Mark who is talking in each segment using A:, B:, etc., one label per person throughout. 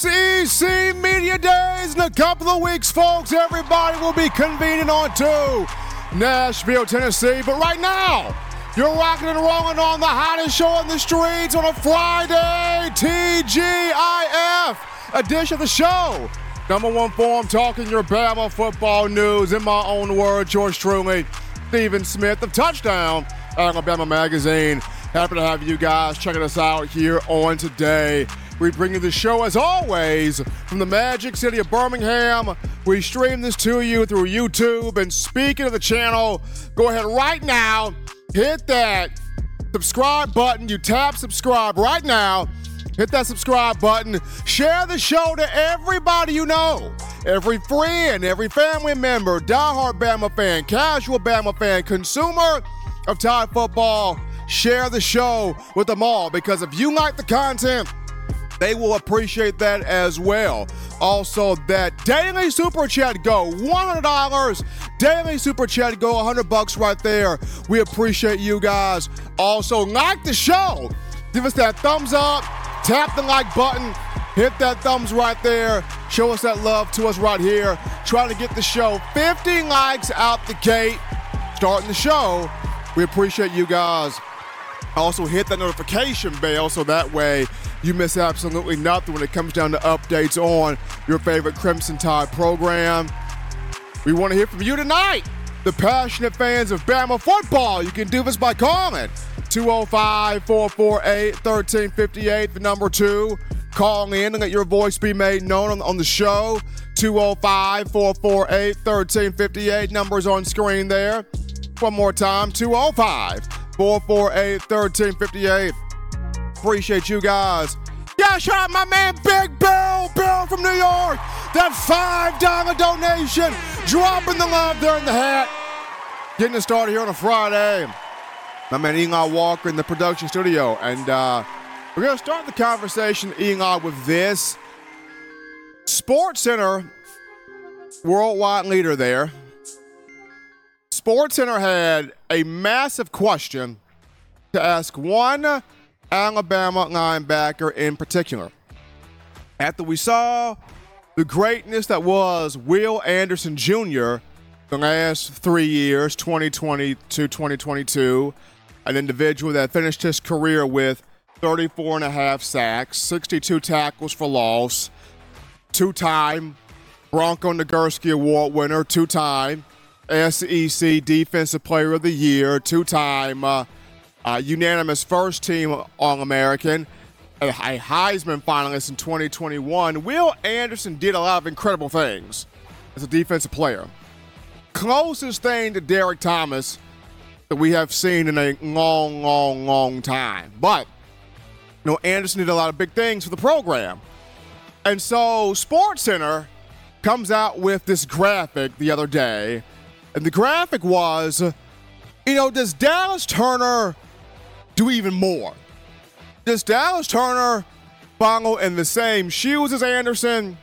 A: SEC Media Days in a couple of weeks, folks. Everybody will be convening on to Nashville, Tennessee. But right now, you're rocking and rolling on the hottest show on the streets on a Friday, TGIF edition of the show. Number one form talking your Bama football news in my own words, yours truly, Stephen Smith of Touchdown Alabama Magazine. Happy to have you guys checking us out here on today. We bring you the show as always from the magic city of Birmingham. We stream this to you through YouTube. And speaking of the channel, go ahead right now, hit that subscribe button. You tap subscribe right now. Hit that subscribe button. Share the show to everybody you know. Every friend, every family member, diehard Bama fan, casual Bama fan, consumer of Tide football. Share the show with them all because if you like the content, they will appreciate that as well. Also, that daily super chat go $100. Daily super chat go 100 bucks right there. We appreciate you guys. Also, like the show. Give us that thumbs up. Tap the like button. Hit that thumbs right there. Show us that love to us right here. Trying to get the show 50 likes out the gate. Starting the show. We appreciate you guys. Also, hit that notification bell so that way you miss absolutely nothing when it comes down to updates on your favorite Crimson Tide program. We want to hear from you tonight, the passionate fans of Bama football. You can do this by calling 205 448 1358, the number two. Call in and let your voice be made known on, on the show. 205 448 1358. Numbers on screen there. One more time 205 448 1358. Appreciate you guys. Yeah, shout out my man Big Bill, Bill from New York. That $5 donation. Dropping the love there in the hat. Getting it started here on a Friday. My man Eli Walker in the production studio. And uh, we're going to start the conversation, Eli, with this. Sports Center, worldwide leader there. Sports Center had a massive question to ask one Alabama linebacker in particular. After we saw the greatness that was Will Anderson Jr. the last three years, 2020 to 2022, an individual that finished his career with 34 and a half sacks, 62 tackles for loss, two-time Bronco Nagurski Award winner, two-time SEC Defensive Player of the Year, two-time uh, uh, unanimous first team All American, a Heisman finalist in 2021. Will Anderson did a lot of incredible things as a defensive player. Closest thing to Derrick Thomas that we have seen in a long, long, long time. But, you know, Anderson did a lot of big things for the program. And so SportsCenter comes out with this graphic the other day. And the graphic was, you know, does Dallas Turner do even more? Does Dallas Turner follow in the same shoes as Anderson?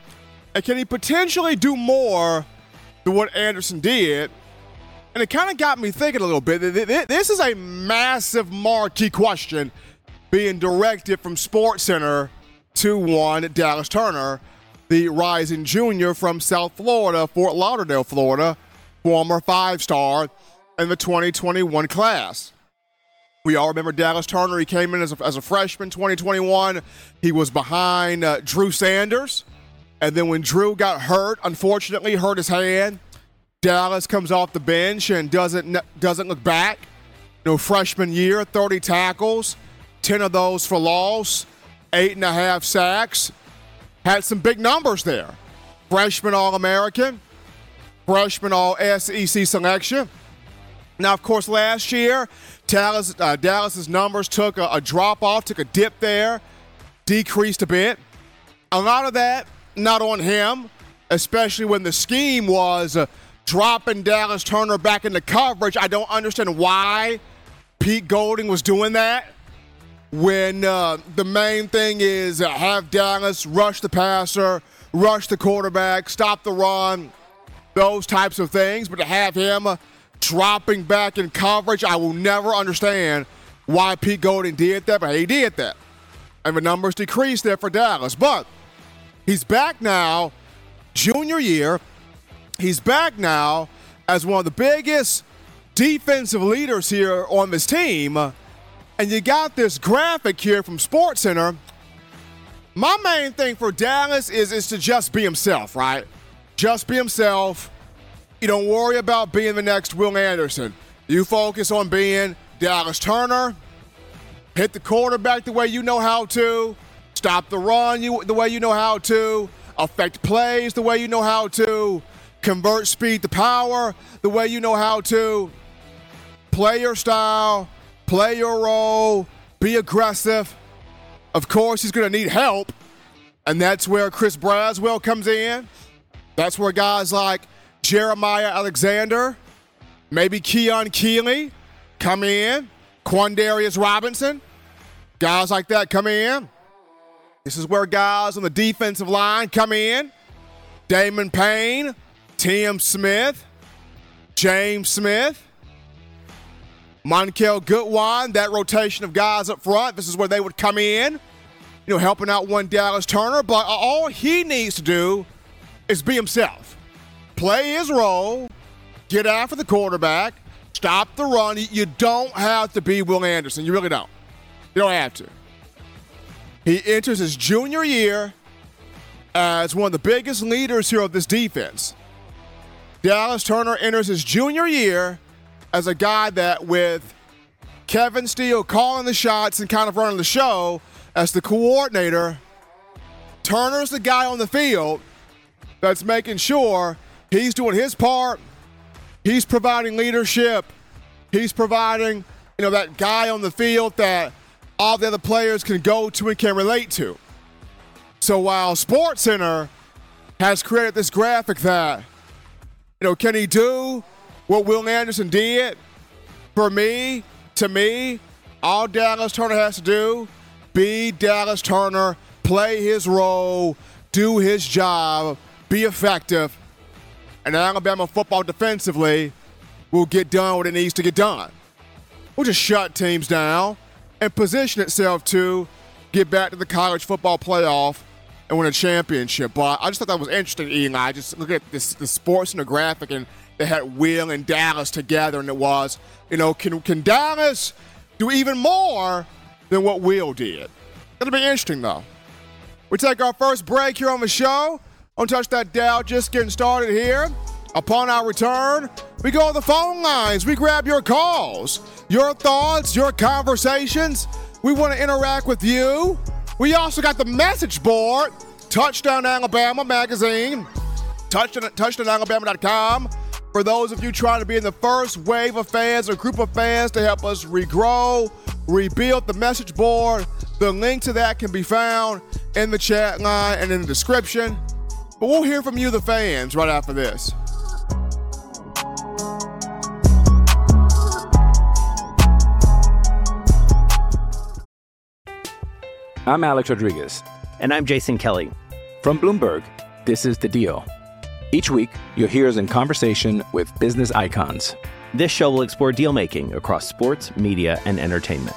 A: And can he potentially do more than what Anderson did? And it kind of got me thinking a little bit. This is a massive marquee question being directed from Sports Center to one Dallas Turner, the rising junior from South Florida, Fort Lauderdale, Florida, former five star in the 2021 class. We all remember Dallas Turner. He came in as a, as a freshman 2021. He was behind uh, Drew Sanders. And then when Drew got hurt, unfortunately, hurt his hand, Dallas comes off the bench and doesn't doesn't look back. Know, freshman year, 30 tackles, 10 of those for loss, eight and a half sacks. Had some big numbers there. Freshman All American, freshman All SEC selection. Now, of course, last year, Dallas, uh, Dallas's numbers took a, a drop off, took a dip there, decreased a bit. A lot of that not on him, especially when the scheme was. Uh, dropping Dallas Turner back into coverage. I don't understand why Pete Golding was doing that when uh, the main thing is uh, have Dallas rush the passer, rush the quarterback, stop the run, those types of things. But to have him uh, dropping back in coverage, I will never understand why Pete Golding did that, but he did that. And the numbers decreased there for Dallas. But he's back now, junior year. He's back now as one of the biggest defensive leaders here on this team. And you got this graphic here from SportsCenter. My main thing for Dallas is, is to just be himself, right? Just be himself. You don't worry about being the next Will Anderson. You focus on being Dallas Turner. Hit the quarterback the way you know how to. Stop the run you, the way you know how to. Affect plays the way you know how to convert speed to power the way you know how to, play your style, play your role, be aggressive. Of course, he's going to need help, and that's where Chris Braswell comes in. That's where guys like Jeremiah Alexander, maybe Keon Keeley come in, Quandarius Robinson, guys like that come in. This is where guys on the defensive line come in. Damon Payne, Tim Smith, James Smith, Monkell Goodwine, that rotation of guys up front. This is where they would come in, you know, helping out one Dallas Turner. But all he needs to do is be himself, play his role, get after the quarterback, stop the run. You don't have to be Will Anderson. You really don't. You don't have to. He enters his junior year as one of the biggest leaders here of this defense. Dallas Turner enters his junior year as a guy that, with Kevin Steele calling the shots and kind of running the show as the coordinator, Turner's the guy on the field that's making sure he's doing his part. He's providing leadership. He's providing, you know, that guy on the field that all the other players can go to and can relate to. So while Sports Center has created this graphic that you know, can he do what Will Anderson did? For me, to me, all Dallas Turner has to do, be Dallas Turner, play his role, do his job, be effective, and Alabama football defensively will get done what it needs to get done. We'll just shut teams down and position itself to get back to the college football playoff and win a championship. But I just thought that was interesting, Ian. I just look at this the sports and the graphic, and they had Will and Dallas together, and it was, you know, can can Dallas do even more than what Will did? It'll be interesting though. We take our first break here on the show. Don't touch that dial. Just getting started here. Upon our return, we go on the phone lines. We grab your calls. your thoughts, your conversations. We want to interact with you. We also got the message board, Touchdown Alabama magazine, touchdown, touchdownalabama.com. For those of you trying to be in the first wave of fans or group of fans to help us regrow, rebuild the message board, the link to that can be found in the chat line and in the description. But we'll hear from you, the fans, right after this.
B: I'm Alex Rodriguez.
C: And I'm Jason Kelly.
B: From Bloomberg, this is The Deal. Each week, you'll hear us in conversation with business icons.
C: This show will explore deal making across sports, media, and entertainment.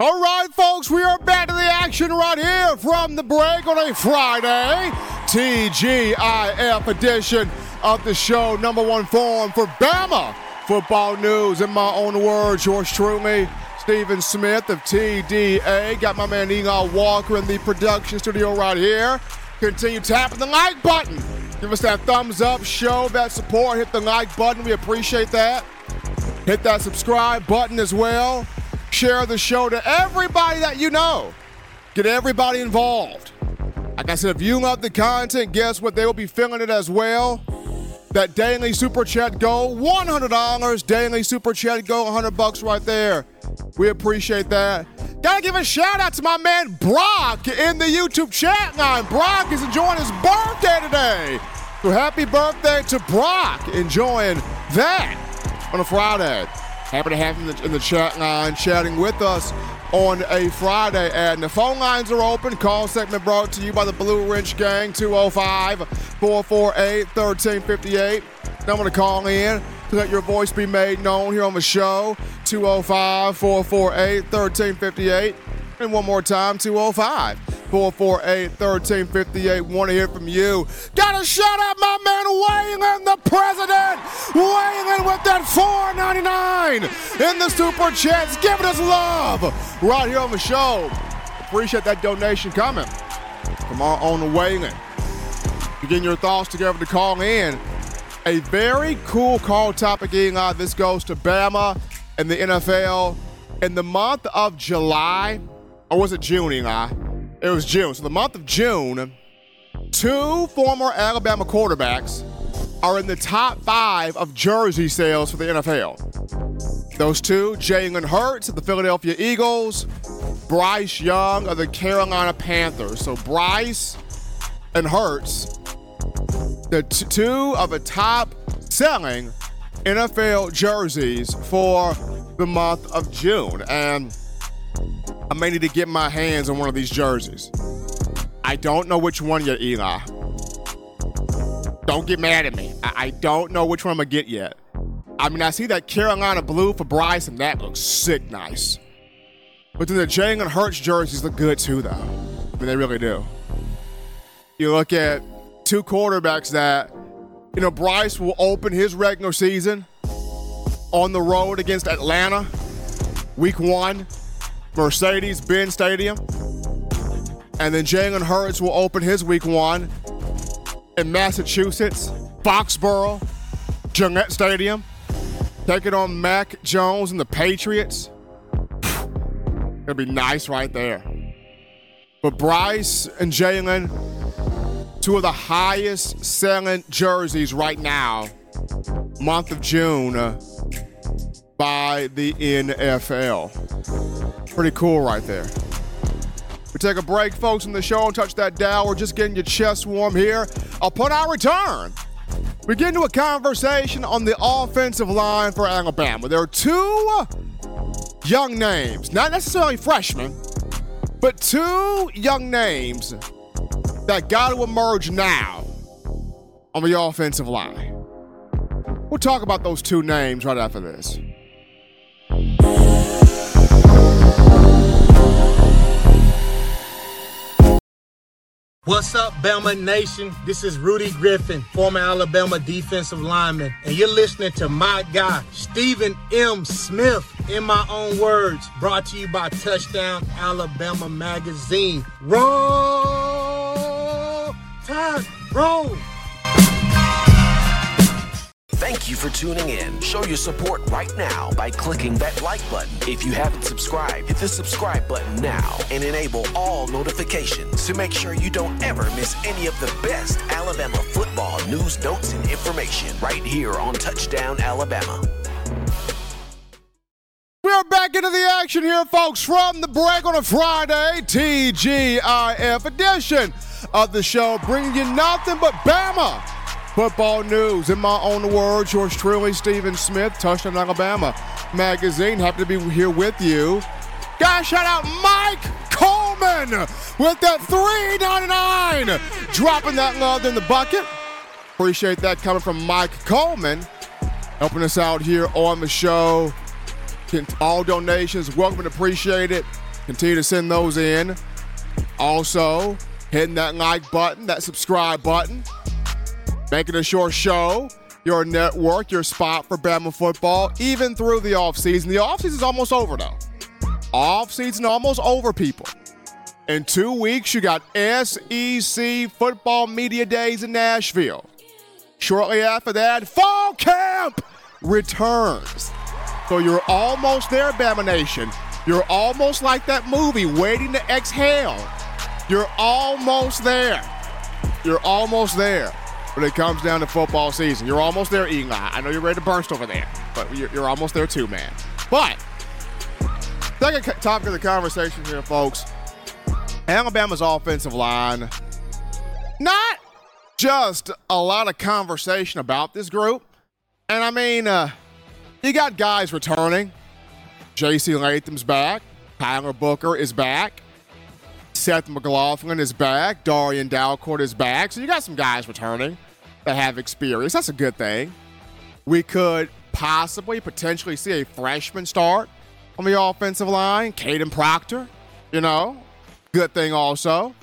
A: All right, folks, we are back to the action right here from the break on a Friday. TGIF edition of the show, number one form for Bama football news. In my own words, yours truly, Stephen Smith of TDA. Got my man Eli Walker in the production studio right here. Continue tapping the like button. Give us that thumbs up, show that support. Hit the like button. We appreciate that. Hit that subscribe button as well. Share the show to everybody that you know. Get everybody involved. Like I said, if you love the content, guess what? They will be feeling it as well. That daily super chat go $100. Daily super chat go 100 bucks right there. We appreciate that. Gotta give a shout out to my man Brock in the YouTube chat line. Brock is enjoying his birthday today. So happy birthday to Brock. Enjoying that on a Friday. Happy to have him in the, in the chat line chatting with us on a Friday. And the phone lines are open. Call segment brought to you by the Blue Wrench Gang, 205 448 1358. Number to call in to let your voice be made known here on the show, 205 448 1358. And one more time, 205 448 1358. Want to hear from you. Gotta shout out my man Waylon, the president. Waylon with that 499 in the super chats, giving us love right here on the show. Appreciate that donation coming from our own Waylon. You're getting your thoughts together to call in. A very cool call topic, Eli. This goes to Bama and the NFL. In the month of July, or was it June, Eli? It was June. So the month of June, two former Alabama quarterbacks are in the top five of jersey sales for the NFL. Those two, Jalen Hurts of the Philadelphia Eagles, Bryce Young of the Carolina Panthers. So Bryce and Hurts, the t- two of the top selling NFL jerseys for the month of June. And I may need to get my hands on one of these jerseys. I don't know which one yet, Eli. Don't get mad at me. I, I don't know which one I'm gonna get yet. I mean, I see that Carolina blue for Bryce, and that looks sick nice. But then the Jalen Hurts jerseys look good too, though. I mean, they really do. You look at two quarterbacks that, you know, Bryce will open his regular season on the road against Atlanta, week one, Mercedes Benz Stadium. And then Jalen Hurts will open his week one in Massachusetts, Foxborough, Gillette Stadium, taking on Mac Jones and the Patriots. It'll be nice right there. But Bryce and Jalen, two of the highest selling jerseys right now, month of June, uh, by the NFL. Pretty cool right there. We take a break, folks, in the show and touch that dial. We're just getting your chest warm here. Upon our return, we get into a conversation on the offensive line for Alabama. There are two young names, not necessarily freshmen, but two young names that got to emerge now on the offensive line. We'll talk about those two names right after this.
D: What's up, Bama Nation? This is Rudy Griffin, former Alabama defensive lineman, and you're listening to my guy, Stephen M. Smith, in my own words, brought to you by Touchdown Alabama Magazine. Roll! Tide, roll!
E: Thank you for tuning in. Show your support right now by clicking that like button. If you haven't subscribed, hit the subscribe button now and enable all notifications to make sure you don't ever miss any of the best Alabama football news, notes, and information right here on Touchdown Alabama.
A: We're back into the action here, folks, from the break on a Friday, TGIF edition of the show, bringing you nothing but Bama football news. In my own words, yours truly, Stephen Smith, Touchdown Alabama Magazine. Happy to be here with you. Guys, shout out Mike Coleman with that 399 dropping that love in the bucket. Appreciate that coming from Mike Coleman, helping us out here on the show. All donations, welcome and appreciate it. Continue to send those in. Also, hitting that like button, that subscribe button. Making a short show, your network, your spot for Bama football, even through the offseason. The offseason is almost over, though. Offseason almost over, people. In two weeks, you got SEC football media days in Nashville. Shortly after that, fall camp returns. So you're almost there, Bama Nation. You're almost like that movie, Waiting to Exhale. You're almost there. You're almost there when it comes down to football season. You're almost there, Eli. I know you're ready to burst over there, but you're, you're almost there too, man. But, second topic of the conversation here, folks Alabama's offensive line. Not just a lot of conversation about this group. And I mean, uh, you got guys returning. J.C. Latham's back. Tyler Booker is back. Seth McLaughlin is back. Darrian Dalcourt is back. So you got some guys returning that have experience. That's a good thing. We could possibly, potentially see a freshman start on the offensive line. Kadyn Proctor, you know, good thing also.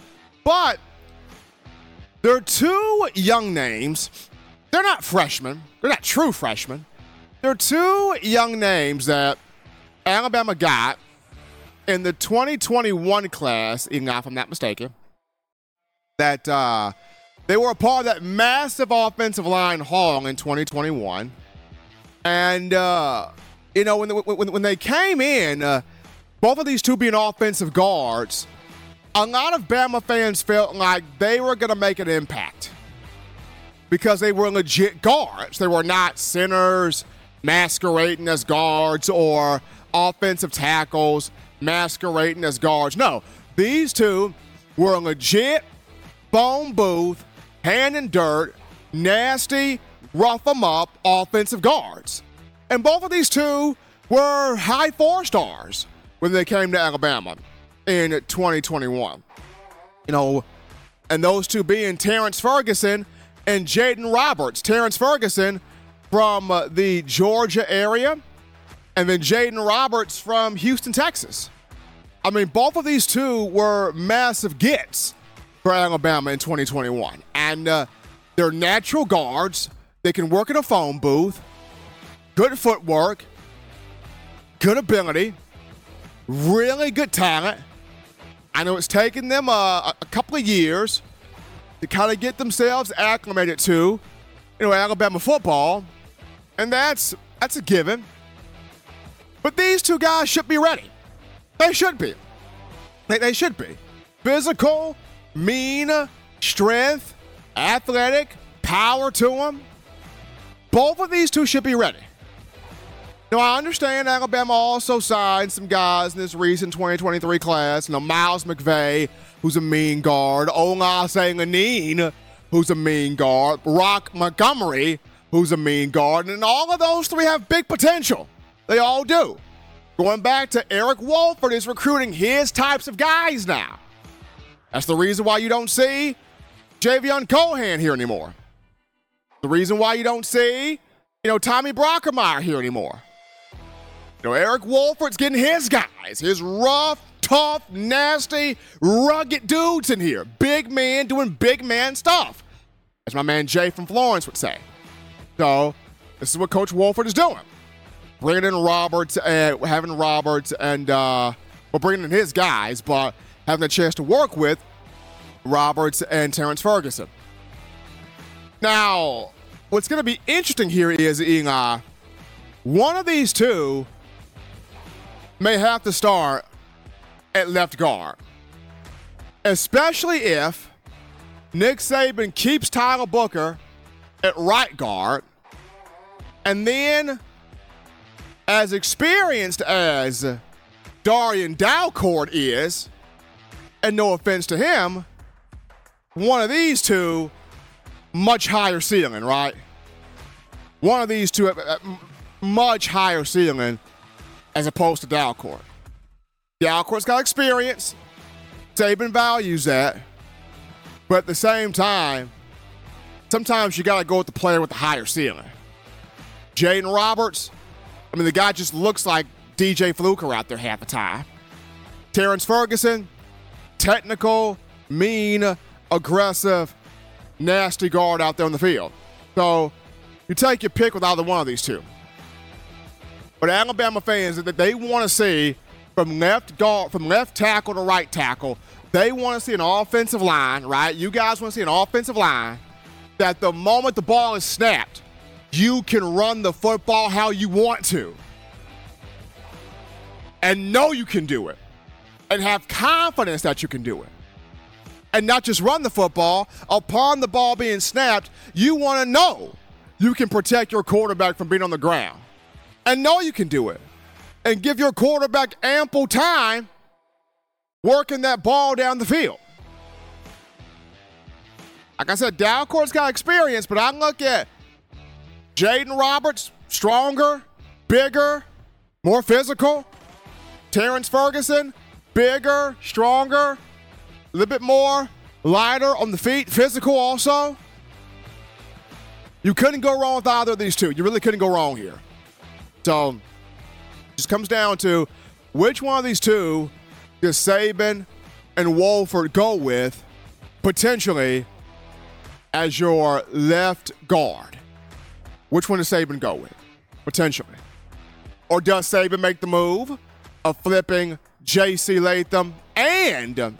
A: But there are two young names. They're not freshmen. They're not true freshmen. There are two young names that Alabama got in the 2021 class, if I'm not mistaken, that uh, they were a part of that massive offensive line haul in 2021. And, uh, you know, when, when, when they came in, uh, both of these two being offensive guards, a lot of Bama fans felt like they were going to make an impact because they were legit guards. They were not centers masquerading as guards or offensive tackles masquerading as guards. No, these two were legit phone booth, hand in dirt, nasty, rough them up offensive guards. And both of these two were high four stars when they came to Alabama in 2021. You know, and those two being Terrence Ferguson and Jaeden Roberts. Terrence Ferguson from uh, the Georgia area, and then Jaeden Roberts from Houston, Texas. I mean, both of these two were massive gets for Alabama in 2021. And uh, they're natural guards. They can work in a phone booth, good footwork, good ability, really good talent. I know it's taken them uh, a couple of years to kind of get themselves acclimated to, you know, Alabama football, and that's that's a given. But these two guys should be ready. They should be. They, they should be. Physical, mean, strength, athletic, power to them. Both of these two should be ready. Now, I understand Alabama also signed some guys in this recent 2023 class. Know, Miles McVay, who's a mean guard. Olaus Alinen, who's a mean guard. Roq Montgomery, who's a mean guard. And all of those three have big potential. They all do. Going back to Eric Wolford is recruiting his types of guys now. That's the reason why you don't see Javion Cohen here anymore. The reason why you don't see, you know, Tommy Brockermeyer here anymore. You know, Eric Wolford's getting his guys, his rough, tough, nasty, rugged dudes in here. Big man doing big man stuff. As my man Jay from Florence would say. So, this is what Coach Wolford is doing. Bringing in Roberts, and having Roberts and, uh, well, bringing in his guys, but having a chance to work with Roberts and Terrence Ferguson. Now, what's going to be interesting here is uh, one of these two may have to start at left guard, especially if Nick Saban keeps Tyler Booker at right guard, and then as experienced as Darrian Dalcourt is, and no offense to him, one of these two, much higher ceiling, right? One of these two, uh, much higher ceiling as opposed to Dalcourt. Dalcourt's got experience. Saban values that. But at the same time, sometimes you got to go with the player with the higher ceiling. Jaeden Roberts, I mean, the guy just looks like DJ Fluker out there half the time. Terrence Ferguson, technical, mean, aggressive, nasty guard out there on the field. So you take your pick with either one of these two. But Alabama fans that they want to see from left guard, from left tackle to right tackle, they want to see an offensive line, right? You guys want to see an offensive line that the moment the ball is snapped, you can run the football how you want to. And know you can do it. And have confidence that you can do it. And not just run the football. Upon the ball being snapped, you want to know you can protect your quarterback from being on the ground. And know you can do it. And give your quarterback ample time working that ball down the field. Like I said, Dalcourt's got experience, but I look at Jaeden Roberts, stronger, bigger, more physical. Terrence Ferguson, bigger, stronger, a little bit more lighter on the feet, physical also. You couldn't go wrong with either of these two. You really couldn't go wrong here. So, just comes down to which one of these two does Saban and Wolford go with potentially as your left guard? Which one does Saban go with potentially? Or does Saban make the move of flipping J.C. Latham and um,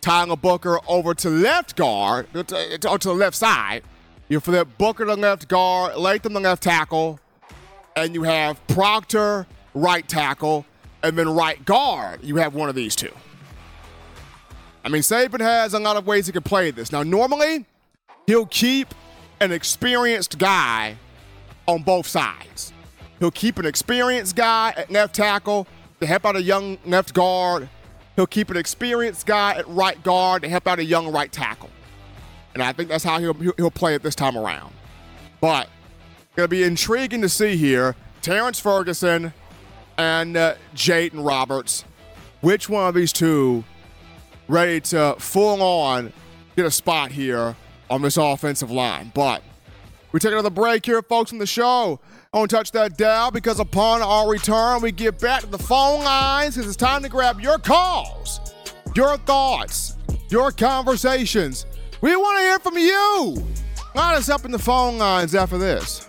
A: Tyler Booker over to left guard, uh, uh, or to the left side? You flip Booker to left guard, Latham to left tackle, and you have Proctor right tackle, and then right guard, you have one of these two. I mean, Saban has a lot of ways he can play this. Now, normally, he'll keep an experienced guy on both sides. He'll keep an experienced guy at left tackle to help out a young left guard. He'll keep an experienced guy at right guard to help out a young right tackle. And I think that's how he'll, he'll play it this time around. But going to be intriguing to see here Terrence Ferguson and uh, Jaeden Roberts. Which one of these two ready to full on get a spot here on this offensive line. But we take another break here, folks, on the show. Don't touch that dial because upon our return, we get back to the phone lines because it's time to grab your calls, your thoughts, your conversations. We want to hear from you. Line us up in the phone lines after this.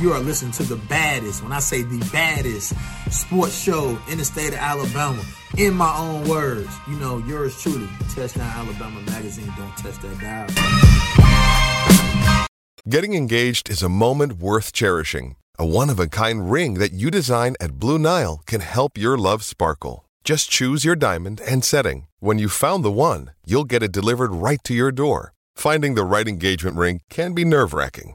F: You are listening to the baddest, when I say the baddest, sports show in the state of Alabama. In my own words, you know, yours truly, Touchdown Alabama Magazine. Don't touch that dial.
G: Getting engaged is a moment worth cherishing. A one of a kind ring that you design at Blue Nile can help your love sparkle. Just choose your diamond and setting. When you've found the one, you'll get it delivered right to your door. Finding the right engagement ring can be nerve wracking.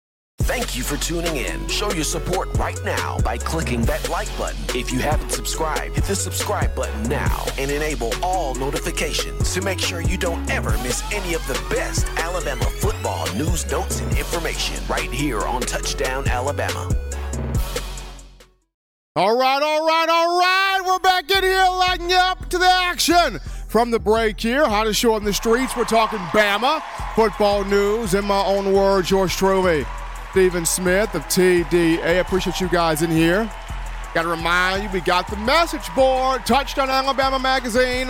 E: Thank you for tuning in. Show your support right now by clicking that like button. If you haven't subscribed, hit the subscribe button now and enable all notifications to make sure you don't ever miss any of the best Alabama football news, notes, and information right here on Touchdown Alabama.
A: All right, all right, all right. We're back in here lighting up to the action. From the break here, hottest show in the streets, we're talking Bama football news. In my own words, yours truly, Stephen Smith of TDA. Appreciate you guys in here. Got to remind you, we got the message board, Touchdown Alabama Magazine,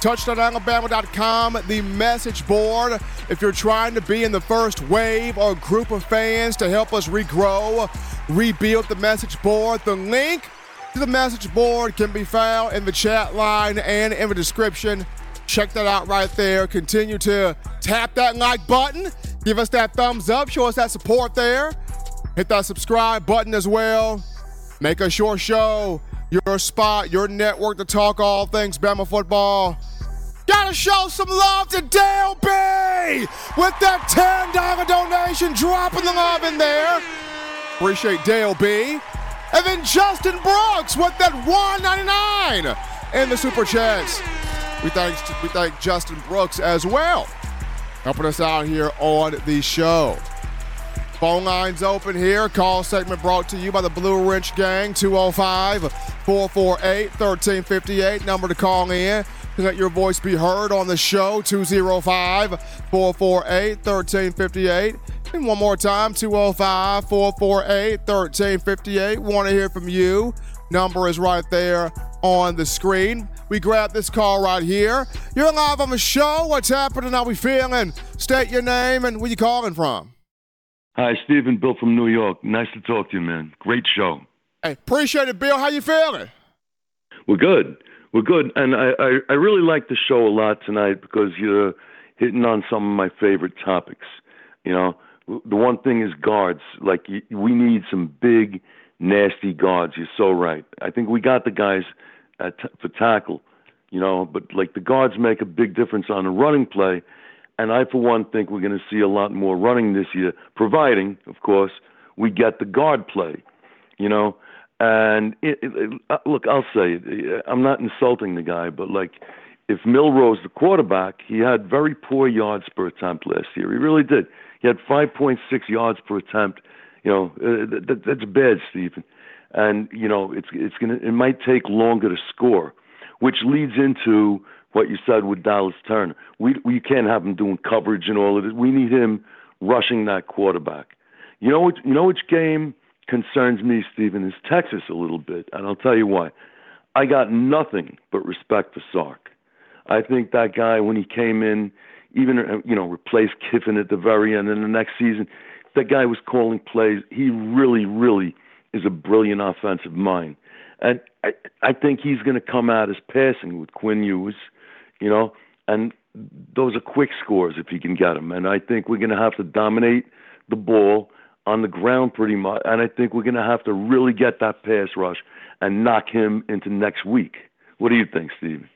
A: touchdownalabama.com, the message board. If you're trying to be in the first wave or group of fans to help us regrow, rebuild the message board, the link to the message board can be found in the chat line and in the description. Check that out right there. Continue to tap that like button. Give us that thumbs up. Show us that support there. Hit that subscribe button as well. Make us your show, your spot, your network to talk all things Bama football. Gotta show some love to Dale B with that $10 donation, dropping the love in there. Appreciate Dale B. And then Justin Brooks with that $1.99 in the super chats. We thank we thank Justin Brooks as well, helping us out here on the show. Phone lines open here. Call segment brought to you by the Blue Wrench Gang, 205 448 1358. Number to call in to let your voice be heard on the show, 205 448 1358. And one more time, 205 448 1358. Want to hear from you. Number is right there on the screen. We grab this call right here. You're live on the show. What's happening? How we feeling? State your name and where you calling from.
H: Hi, Stephen. Bill from New York. Nice to talk to you, man. Great show.
A: Hey, appreciate it, Bill. How you feeling?
H: We're good. We're good, and I, I, I really like the show a lot tonight because you're hitting on some of my favorite topics. You know, the one thing is guards. Like we need some big, nasty guards. You're so right. I think we got the guys at, for tackle. You know, but like the guards make a big difference on the running play and I, for one, think we're going to see a lot more running this year, providing, of course, we get the guard play. You know, and it, it, uh, look, I'll say it. I'm not insulting the guy, but like, if Milroe's the quarterback, he had very poor yards per attempt last year. He really did. He had 5.6 yards per attempt. You know, uh, that, that's bad, Stephen. And you know, it's it's gonna it might take longer to score, which leads into what you said with Dallas Turner. We we can't have him doing coverage and all of it. We need him rushing that quarterback. You know what? You know which game concerns me, Stephen, is Texas a little bit, and I'll tell you why. I got nothing but respect for Sark. I think that guy when he came in, even you know replaced Kiffin at the very end, and the next season, that guy was calling plays. He really, really is a brilliant offensive mind, and I, I think he's going to come out as passing with Quinn Ewers, you know, and those are quick scores if he can get them. And I think we're going to have to dominate the ball on the ground pretty much. And I think we're going to have to really get that pass rush and knock him into next week. What do you think, Steve?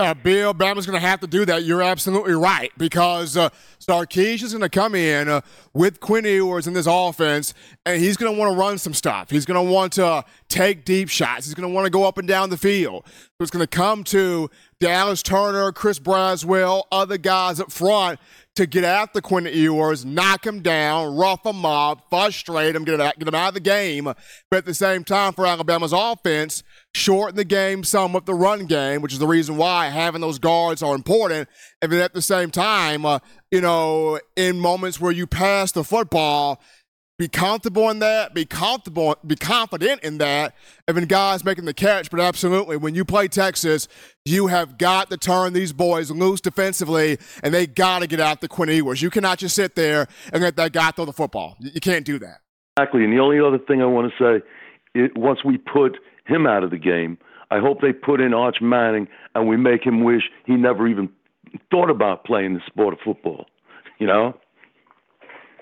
A: Uh, Bill, Bama's going to have to do that. You're absolutely right because uh, Sarkisian is going to come in uh, with Quinn Ewers in this offense, and he's going to want to run some stuff. He's going to want to take deep shots. He's going to want to go up and down the field. So it's going to come to Dallas Turner, Chris Braswell, other guys up front to get after Quinn Ewers, knock him down, rough him up, frustrate him, get him, out, get him out of the game. But at the same time, for Alabama's offense, shorten the game some with the run game, which is the reason why having those guards are important. And then at the same time, uh, you know, in moments where you pass the football, be comfortable in that, be comfortable, be confident in that, and then guys making the catch. But absolutely, when you play Texas, you have got to turn these boys loose defensively, and they got to get out the Quinn Ewers. You cannot just sit there and let that guy throw the football. You can't do that.
H: Exactly. And the only other thing I want to say, it, once we put him out of the game, I hope they put in Arch Manning and we make him wish he never even thought about playing the sport of football. You know.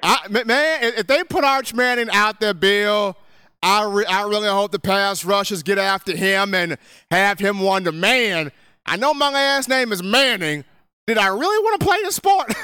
A: I, man, if they put Arch Manning out there, Bill, I, re- I really hope the pass rushers get after him and have him wonder, man, I know my last name is Manning. Did I really want to play the sport?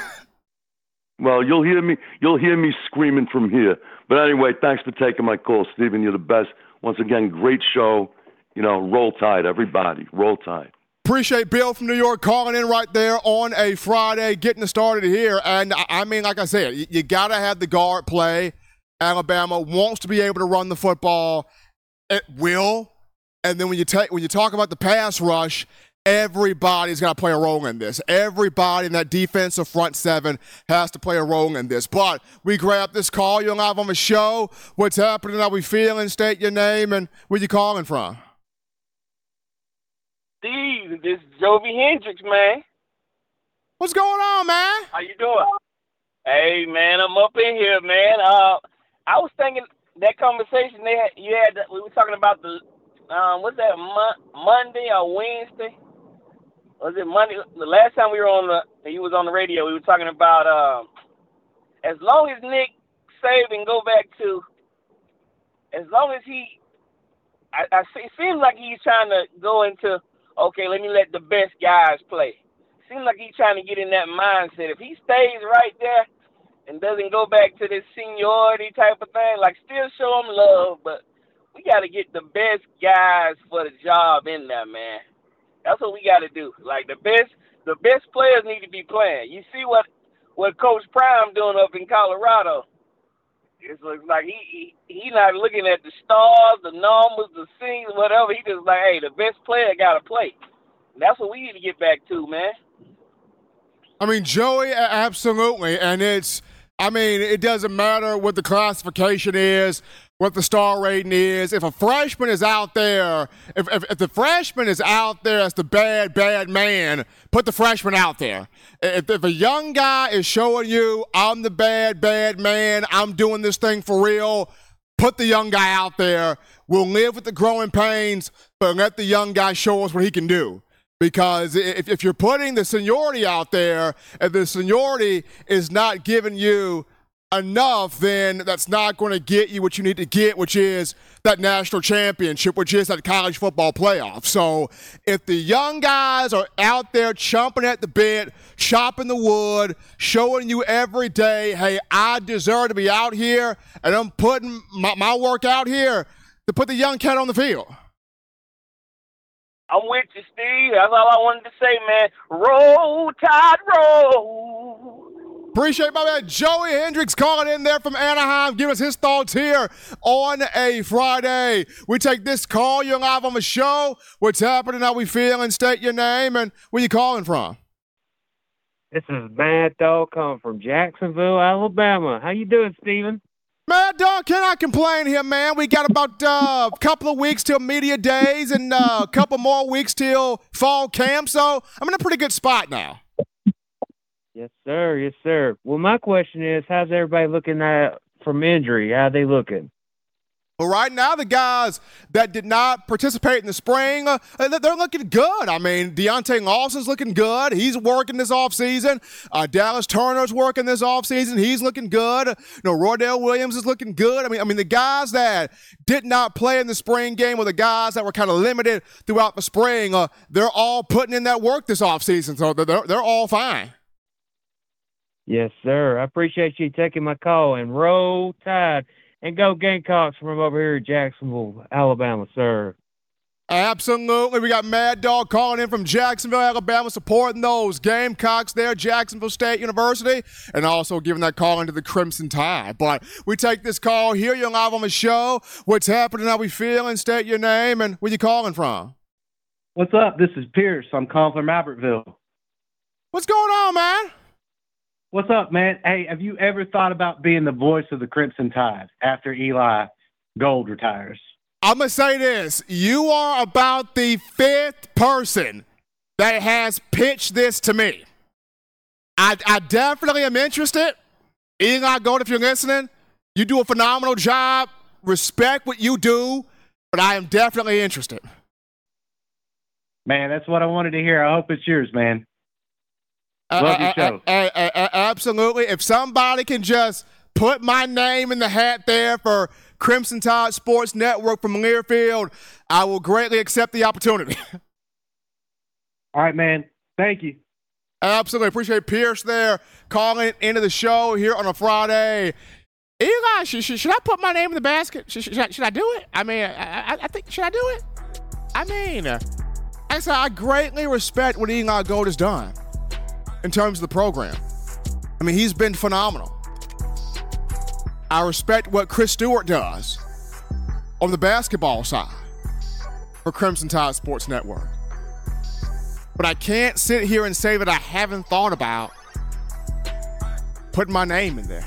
H: well, you'll hear me. You'll hear me screaming from here. But anyway, thanks for taking my call, Stephen. You're the best. Once again, great show. You know, roll tide, everybody. Roll tide.
A: Appreciate Bill from New York calling in right there on a Friday, getting started here. And I mean, like I said, you, got to have the guard play. Alabama wants to be able to run the football. It will. And then when you take when you talk about the pass rush, everybody's got to play a role in this. Everybody in that defensive front seven has to play a role in this. But we grab this call. You're live on the show. What's happening? How we feeling? State your name and where you calling from.
I: Steve, this is Jovi Hendricks, man.
A: What's going on, man?
I: How you doing? Hey, man, I'm up in here, man. Uh, I was thinking that conversation they had, you had, we were talking about the, um, what's that, Mo- Monday or Wednesday? Was it Monday? The last time we were on the, he was on the radio, we were talking about, um, as long as Nick Saban go back to, as long as he, I, I it seems like he's trying to go into okay, let me let the best guys play. Seems like he's trying to get in that mindset. If he stays right there and doesn't go back to this seniority type of thing, like still show him love, but we got to get the best guys for the job in there, man. That's what we got to do. Like the best, the best players need to be playing. You see what what Coach Prime doing up in Colorado? It looks like he, he he not looking at the stars, the numbers, the scenes, whatever. He just like, hey, the best player got to play. And that's what we need to get back to, man.
A: I mean, Joey, absolutely, and it's. I mean, it doesn't matter what the classification is, what the star rating is. If a freshman is out there, if, if, if, the freshman is out there as the bad, bad man, put the freshman out there. If, if a young guy is showing you, I'm the bad, bad man, I'm doing this thing for real, put the young guy out there. We'll live with the growing pains, but let the young guy show us what he can do. Because if, if you're putting the seniority out there and the seniority is not giving you enough, then that's not going to get you what you need to get, which is that national championship, which is that college football playoff. So if the young guys are out there chomping at the bit, chopping the wood, showing you every day, hey, I deserve to be out here, and I'm putting my, my work out here to put the young cat on the field.
I: I'm with you, Steve. That's all I wanted to say, man. Roll, Tide, roll.
A: Appreciate my man Joey Hendricks calling in there from Anaheim. Give us his thoughts here on a Friday. We take this call. You're live on the show. What's happening? How we feeling? State your name and where you calling from.
J: This is Mad Dog coming from Jacksonville, Alabama. How you doing, Steven?
A: Mad Dog, cannot complain here, man. We got about uh, a couple of weeks till media days and uh, a couple more weeks till fall camp, so I'm in a pretty good spot now.
J: Yes, sir. Yes, sir. Well, my question is, how's everybody looking at from injury? How they looking?
A: But right now, the guys that did not participate in the spring, uh, they're looking good. I mean, Deontae Lawson's looking good. He's working this offseason. Uh, Dallas Turner's working this offseason. He's looking good. You know, Williams is looking good. I mean, I mean, the guys that did not play in the spring game or the guys that were kind of limited throughout the spring, uh, they're all putting in that work this offseason. So they're, they're all fine.
J: Yes, sir. I appreciate you taking my call and roll tide and go Gamecocks from over here in Jacksonville, Alabama, sir.
A: Absolutely. We got Mad Dog calling in from Jacksonville, Alabama, supporting those Gamecocks there, Jacksonville State University, and also giving that call into the Crimson Tide. But we take this call here. You're live on the show. What's happening? How we feeling? State your name and where you calling from.
K: What's up? This is Pierce. I'm calling from Albertville.
A: What's going on, man?
K: What's up, man? Hey, have you ever thought about being the voice of the Crimson Tide after Eli Gold retires?
A: I'm going to say this. You are about the fifth person that has pitched this to me. I, I definitely am interested. Eli Gold, if you're listening, you do a phenomenal job. Respect what you do, but I am definitely interested.
K: Man, that's what I wanted to hear. I hope it's yours, man.
A: Love your show. Absolutely. If somebody can just put my name in the hat there for Crimson Tide Sports Network from Learfield, I will greatly accept the opportunity.
K: All right, man. Thank you.
A: Absolutely. Appreciate Pierce there calling into the show here on a Friday. Eli, should, should, should I put my name in the basket? Should, should, I, should I do it? I mean, I, I, I, think, should I do it? I mean, I said I greatly respect what Eli Gold has done in terms of the program. I mean, he's been phenomenal. I respect what Chris Stewart does on the basketball side for Crimson Tide Sports Network. But I can't sit here and say that I haven't thought about putting my name in there.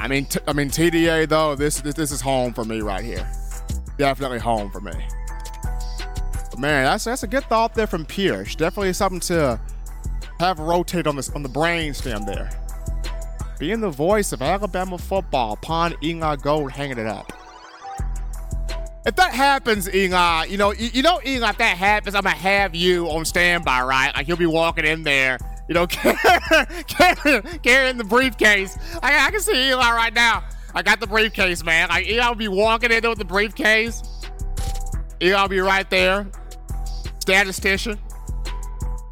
A: I mean, t- I mean TDA though. This, this this is home for me right here. Definitely home for me man, that's that's a good thought there from Pierce. Definitely something to have rotate on this on the brain stem there. Being the voice of Alabama football upon Inga Gold hanging it up. If that happens, Inga, you know, you, you know, Inga, if that happens, I'm gonna have you on standby, right? Like you'll be walking in there, you know, carrying, carrying the briefcase. I, I can see Eli right now. I got the briefcase, man. Like Eli will be walking in there with the briefcase. Eli will be right there, statistician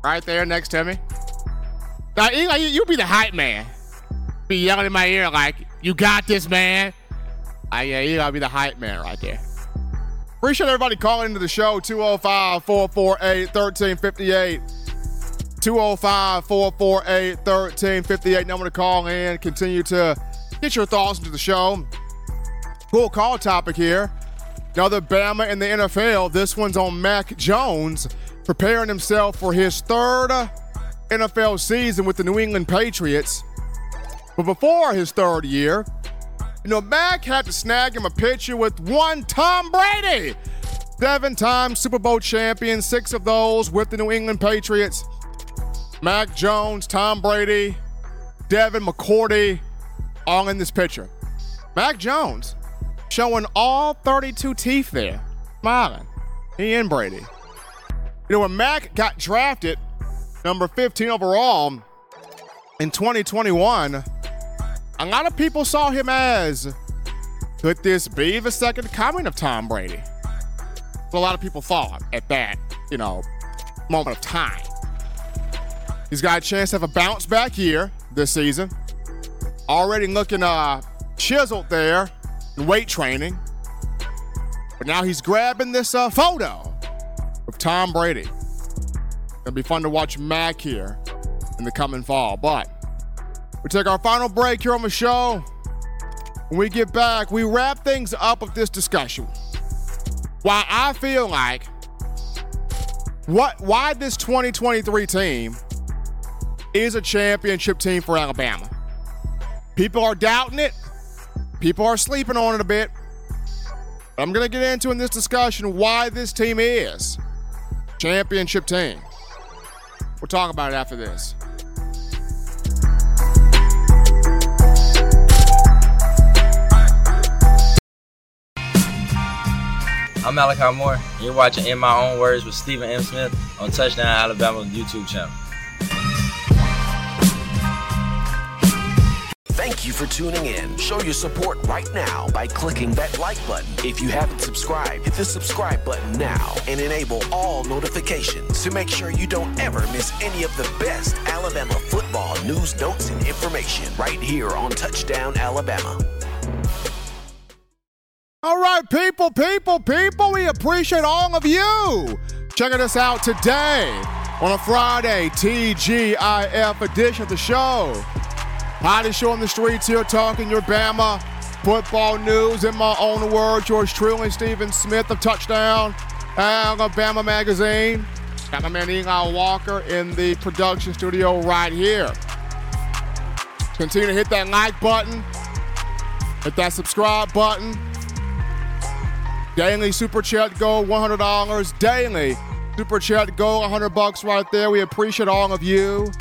A: right there next to me. You, you be the hype man. Be yelling in my ear like, you got this, man. Uh, yeah, Eli be the hype man right there. Appreciate everybody calling into the show, 205 448 1358. 205 448 1358. Number to call in. Continue to get your thoughts into the show. Cool call topic here. Another Bama in the NFL. This one's on Mac Jones, preparing himself for his third uh, NFL season with the New England Patriots. But before his third year, you know, Mac had to snag him a picture with one Tom Brady. Seven time Super Bowl champion, six of those with the New England Patriots. Mac Jones, Tom Brady, Devin McCourty, all in this picture. Mac Jones showing all 32 teeth there, smiling. He and Brady. You know, when Mac got drafted, number 15 overall in 2021, a lot of people saw him as could this be the second coming of Tom Brady? So a lot of people thought at that, you know, moment of time. He's got a chance to have a bounce back year this season. Already looking uh, chiseled there weight training. But now he's grabbing this uh, photo of Tom Brady. It'll be fun to watch Mac here in the coming fall. But we take our final break here on the show. When we get back, we wrap things up with this discussion. Why I feel like what why this 2023 team is a championship team for Alabama. People are doubting it. People are sleeping on it a bit. I'm going to get into in this discussion why this team is championship team. We'll talk about it after this.
L: I'm Malachi Moore, and you're watching In My Own Words with Stephen M. Smith on Touchdown Alabama YouTube channel.
E: Thank you for tuning in. Show your support right now by clicking that like button. If you haven't subscribed, hit the subscribe button now and enable all notifications to make sure you don't ever miss any of the best Alabama football news, notes, and information right here on Touchdown Alabama.
A: All right, people, people, people, we appreciate all of you checking us out today on a Friday TGIF edition of the show. Hottest show on the streets here, talking your Bama football news in my own words. Yours truly, Stephen Smith of Touchdown Alabama Magazine. Got my man Eli Walker in the production studio right here. Continue to hit that like button, hit that subscribe button. Daily super chat go $100. Daily super chat go 100 bucks right there. We appreciate all of you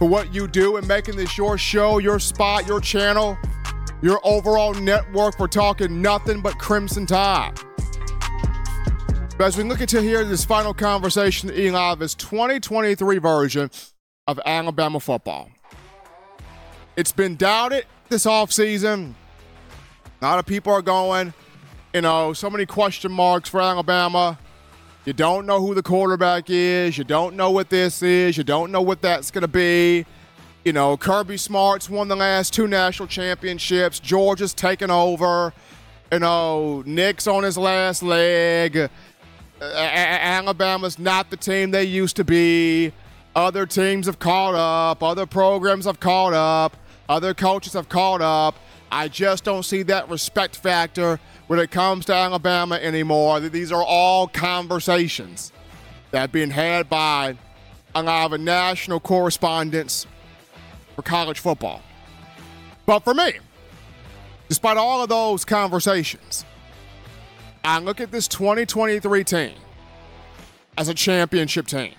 A: for what you do and making this your show, your spot, your channel, your overall network for talking nothing but Crimson Tide. But as we look into here this final conversation, Eli, of this 2023 version of Alabama football. It's been doubted this offseason. A lot of people are going, you know, so many question marks for Alabama. You don't know who the quarterback is. You don't know what this is. You don't know what that's going to be. You know, Kirby Smart's won the last two national championships. Georgia's taken over. You know, Nick's on his last leg. Alabama's not the team they used to be. Other teams have caught up. Other programs have caught up. Other coaches have caught up. I just don't see that respect factor when it comes to Alabama anymore. These are all conversations that have been had by a lot of the national correspondents for college football. But for me, despite all of those conversations, I look at this 2023 team as a championship team.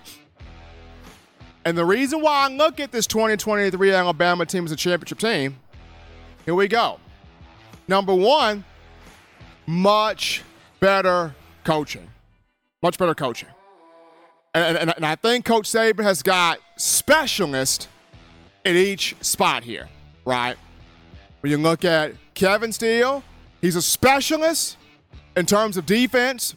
A: And the reason why I look at this 2023 Alabama team as a championship team, here we go. Number one, much better coaching. Much better coaching. And, and, and I think Coach Saban has got specialists at each spot here, right? When you look at Kevin Steele, he's a specialist in terms of defense.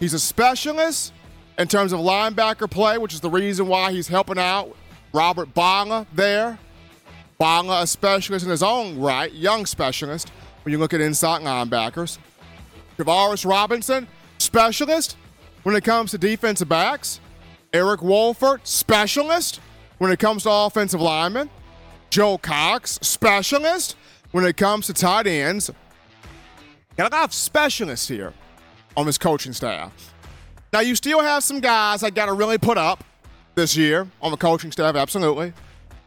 A: He's a specialist in terms of linebacker play, which is the reason why he's helping out Robert Bonga there. Bonga, a specialist in his own right, young specialist when you look at inside linebackers. Travaris Robinson, specialist when it comes to defensive backs. Eric Wolford, specialist when it comes to offensive linemen. Joe Cox, specialist when it comes to tight ends. Got a lot of specialists here on this coaching staff. Now, you still have some guys that got to really put up this year on the coaching staff, absolutely.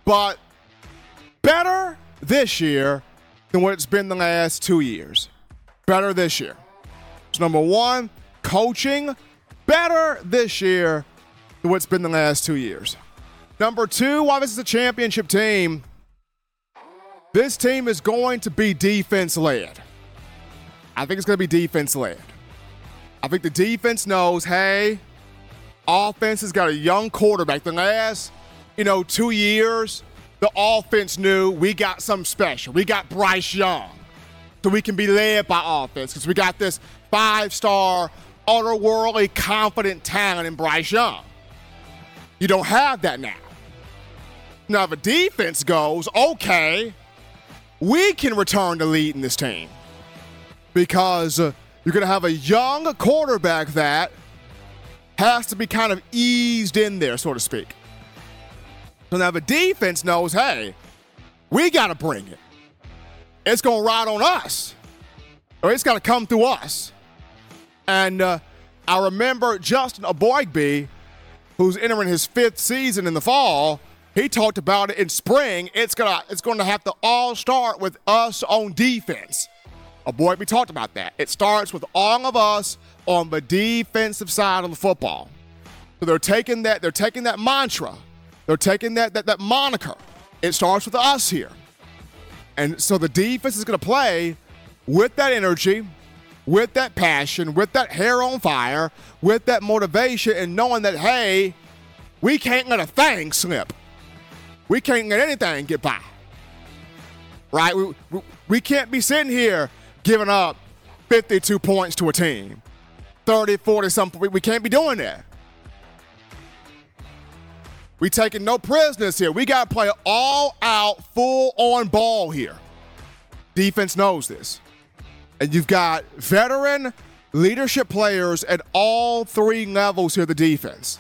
A: But better this year than what it's been the last two years. Better this year. So, number one, coaching better this year than what's been the last two years. Number two, while this is a championship team, this team is going to be defense led. I think it's going to be defense led. I think the defense knows, hey, offense has got a young quarterback. The last, you know, two years, the offense knew we got something special. We got Bryce Young. So we can be led by offense because we got this five star, otherworldly confident talent in Bryce Young. You don't have that now. Now, if defense goes, okay, we can return the lead in this team because uh, you're going to have a young quarterback that has to be kind of eased in there, so to speak. So now the defense knows, hey, we got to bring it. It's going to ride on us, or it's got to come through us. And uh, I remember Justin Eboigbe, who's entering his fifth season in the fall, He talked about it in spring. It's gonna it's gonna have to all start with us on defense. A boy, we talked about that. It starts with all of us on the defensive side of the football. So they're taking that, they're taking that mantra, they're taking that that, that moniker. It starts with us here. And so the defense is gonna play with that energy, with that passion, with that hair on fire, with that motivation, and knowing that, hey, we can't let a thing slip. We can't let anything get by. Right? We, we, we can't be sitting here giving up 52 points to a team, 30, 40 something. We, we can't be doing that. We taking no prisoners here. We got to play all out, full on ball here. Defense knows this. And you've got veteran leadership players at all three levels here, the defense.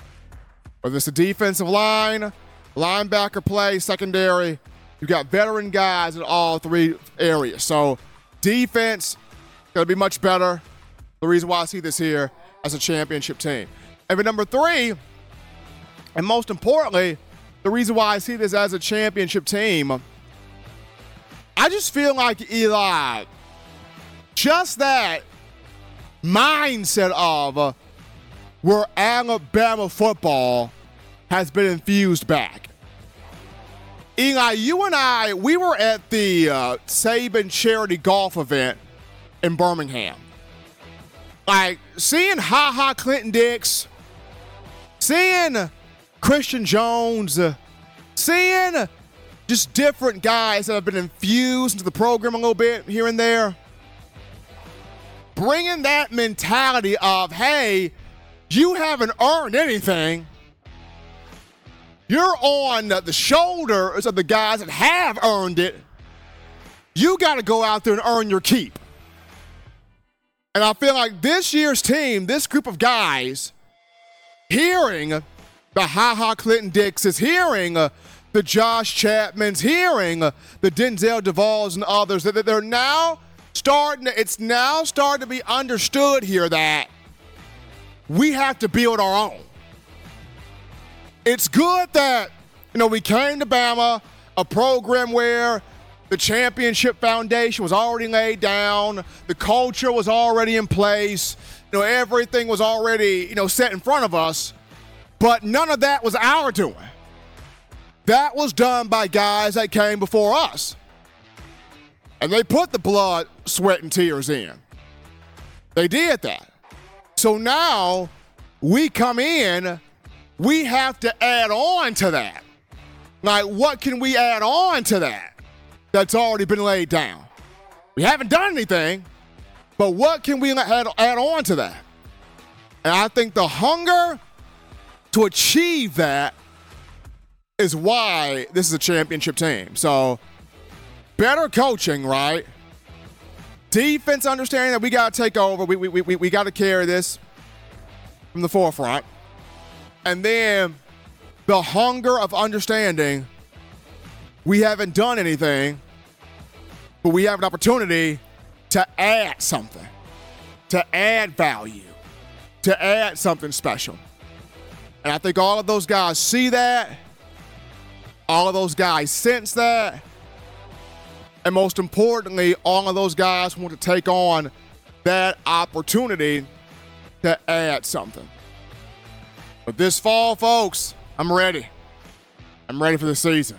A: Whether it's the defensive line, linebacker play, secondary, you've got veteran guys in all three areas. So defense going to be much better. The reason why I see this here as a championship team. And then number three, and most importantly, the reason why I see this as a championship team, I just feel like Eli, just that mindset of uh, where Alabama football has been infused back. Eli, you and I, we were at the uh, Saban charity golf event in Birmingham. Like seeing Ha Ha Clinton Dix, seeing Christian Jones, uh, seeing just different guys that have been infused into the program a little bit here and there. Bringing that mentality of, hey, you haven't earned anything. You're on the shoulders of the guys that have earned it. You got to go out there and earn your keep. And I feel like this year's team, this group of guys, hearing the Ha Ha Clinton Dix is hearing uh, the Josh Chapmans, hearing uh, the Denzel Devalls and others, that they're now starting, to, it's now starting to be understood here that we have to build our own. It's good that, you know, we came to Bama, a program where the championship foundation was already laid down, the culture was already in place, you know, everything was already, you know, set in front of us. But none of that was our doing. That was done by guys that came before us. And they put the blood, sweat, and tears in. They did that. So now we come in, we have to add on to that. Like, what can we add on to that that's already been laid down? We haven't done anything, but what can we add, on to that? And I think the hunger to achieve that is why this is a championship team. So, better coaching, right? Defense understanding that we got to take over. We, we, we, we got to carry this from the forefront. And then the hunger of understanding we haven't done anything, but we have an opportunity to add something, to add value, to add something special. And I think all of those guys see that. All of those guys sense that. And most importantly, all of those guys want to take on that opportunity to add something. But this fall, folks, I'm ready. I'm ready for the season.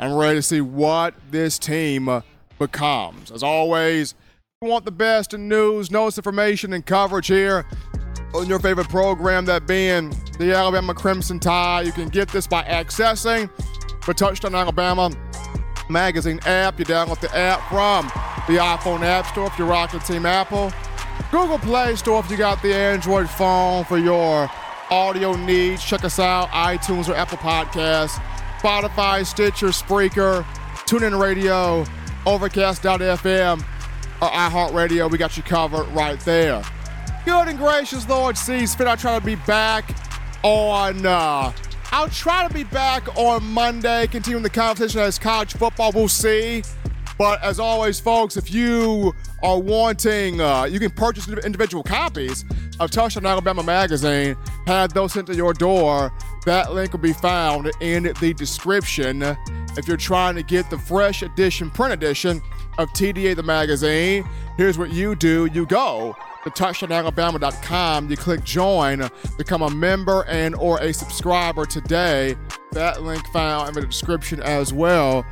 A: I'm ready to see what this team uh, becomes. As always, we want the best in news, notes, information, and coverage here on your favorite program, that being the Alabama Crimson Tide. You can get this by accessing the Touchdown Alabama magazine app. You download the app from the iPhone App Store if you're rocking Team Apple. Google Play Store if you got the Android phone for your audio needs. Check us out, iTunes or Apple Podcasts, Spotify, Stitcher, Spreaker, TuneIn Radio, Overcast.fm, or iHeartRadio. We got you covered right there. Good and gracious Lord sees fit. I try to be back on. Uh, I'll try to be back on Monday, continuing the conversation as college football. We'll see. But as always, folks, if you are wanting, uh, you can purchase individual copies of Touchdown Alabama magazine, have those sent to your door. That link will be found in the description. If you're trying to get the fresh edition, print edition of TDA the magazine, here's what you do you go to touchdownalabama.com, you click join, become a member and or a subscriber today. That link found in the description as well.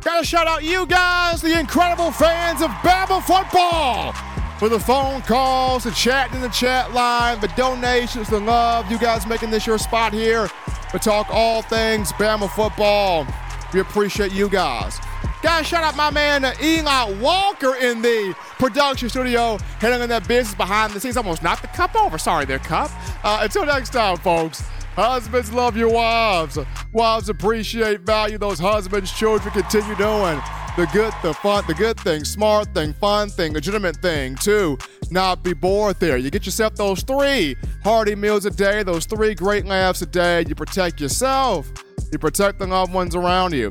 A: Gotta shout out you guys, the incredible fans of Bama football. For the phone calls, the chat in the chat line, the donations, the love, you guys making this your spot here to talk all things Bama football. We appreciate you guys. Guys, shout out my man Eli Walker in the production studio, handling that business behind the scenes. Almost knocked the cup over. Sorry there, cup. Uh, until next time, folks. Husbands love your wives. Wives appreciate, value those husbands. Children continue doing the good, the fun, the good thing, smart thing, fun thing, legitimate thing, too. Not be bored there. You get yourself those three hearty meals a day, those three great laughs a day. You protect yourself. You protect the loved ones around you.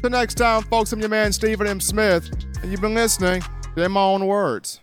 A: Till next time, folks, I'm your man, Stephen M. Smith, and you've been listening to In My Own Words.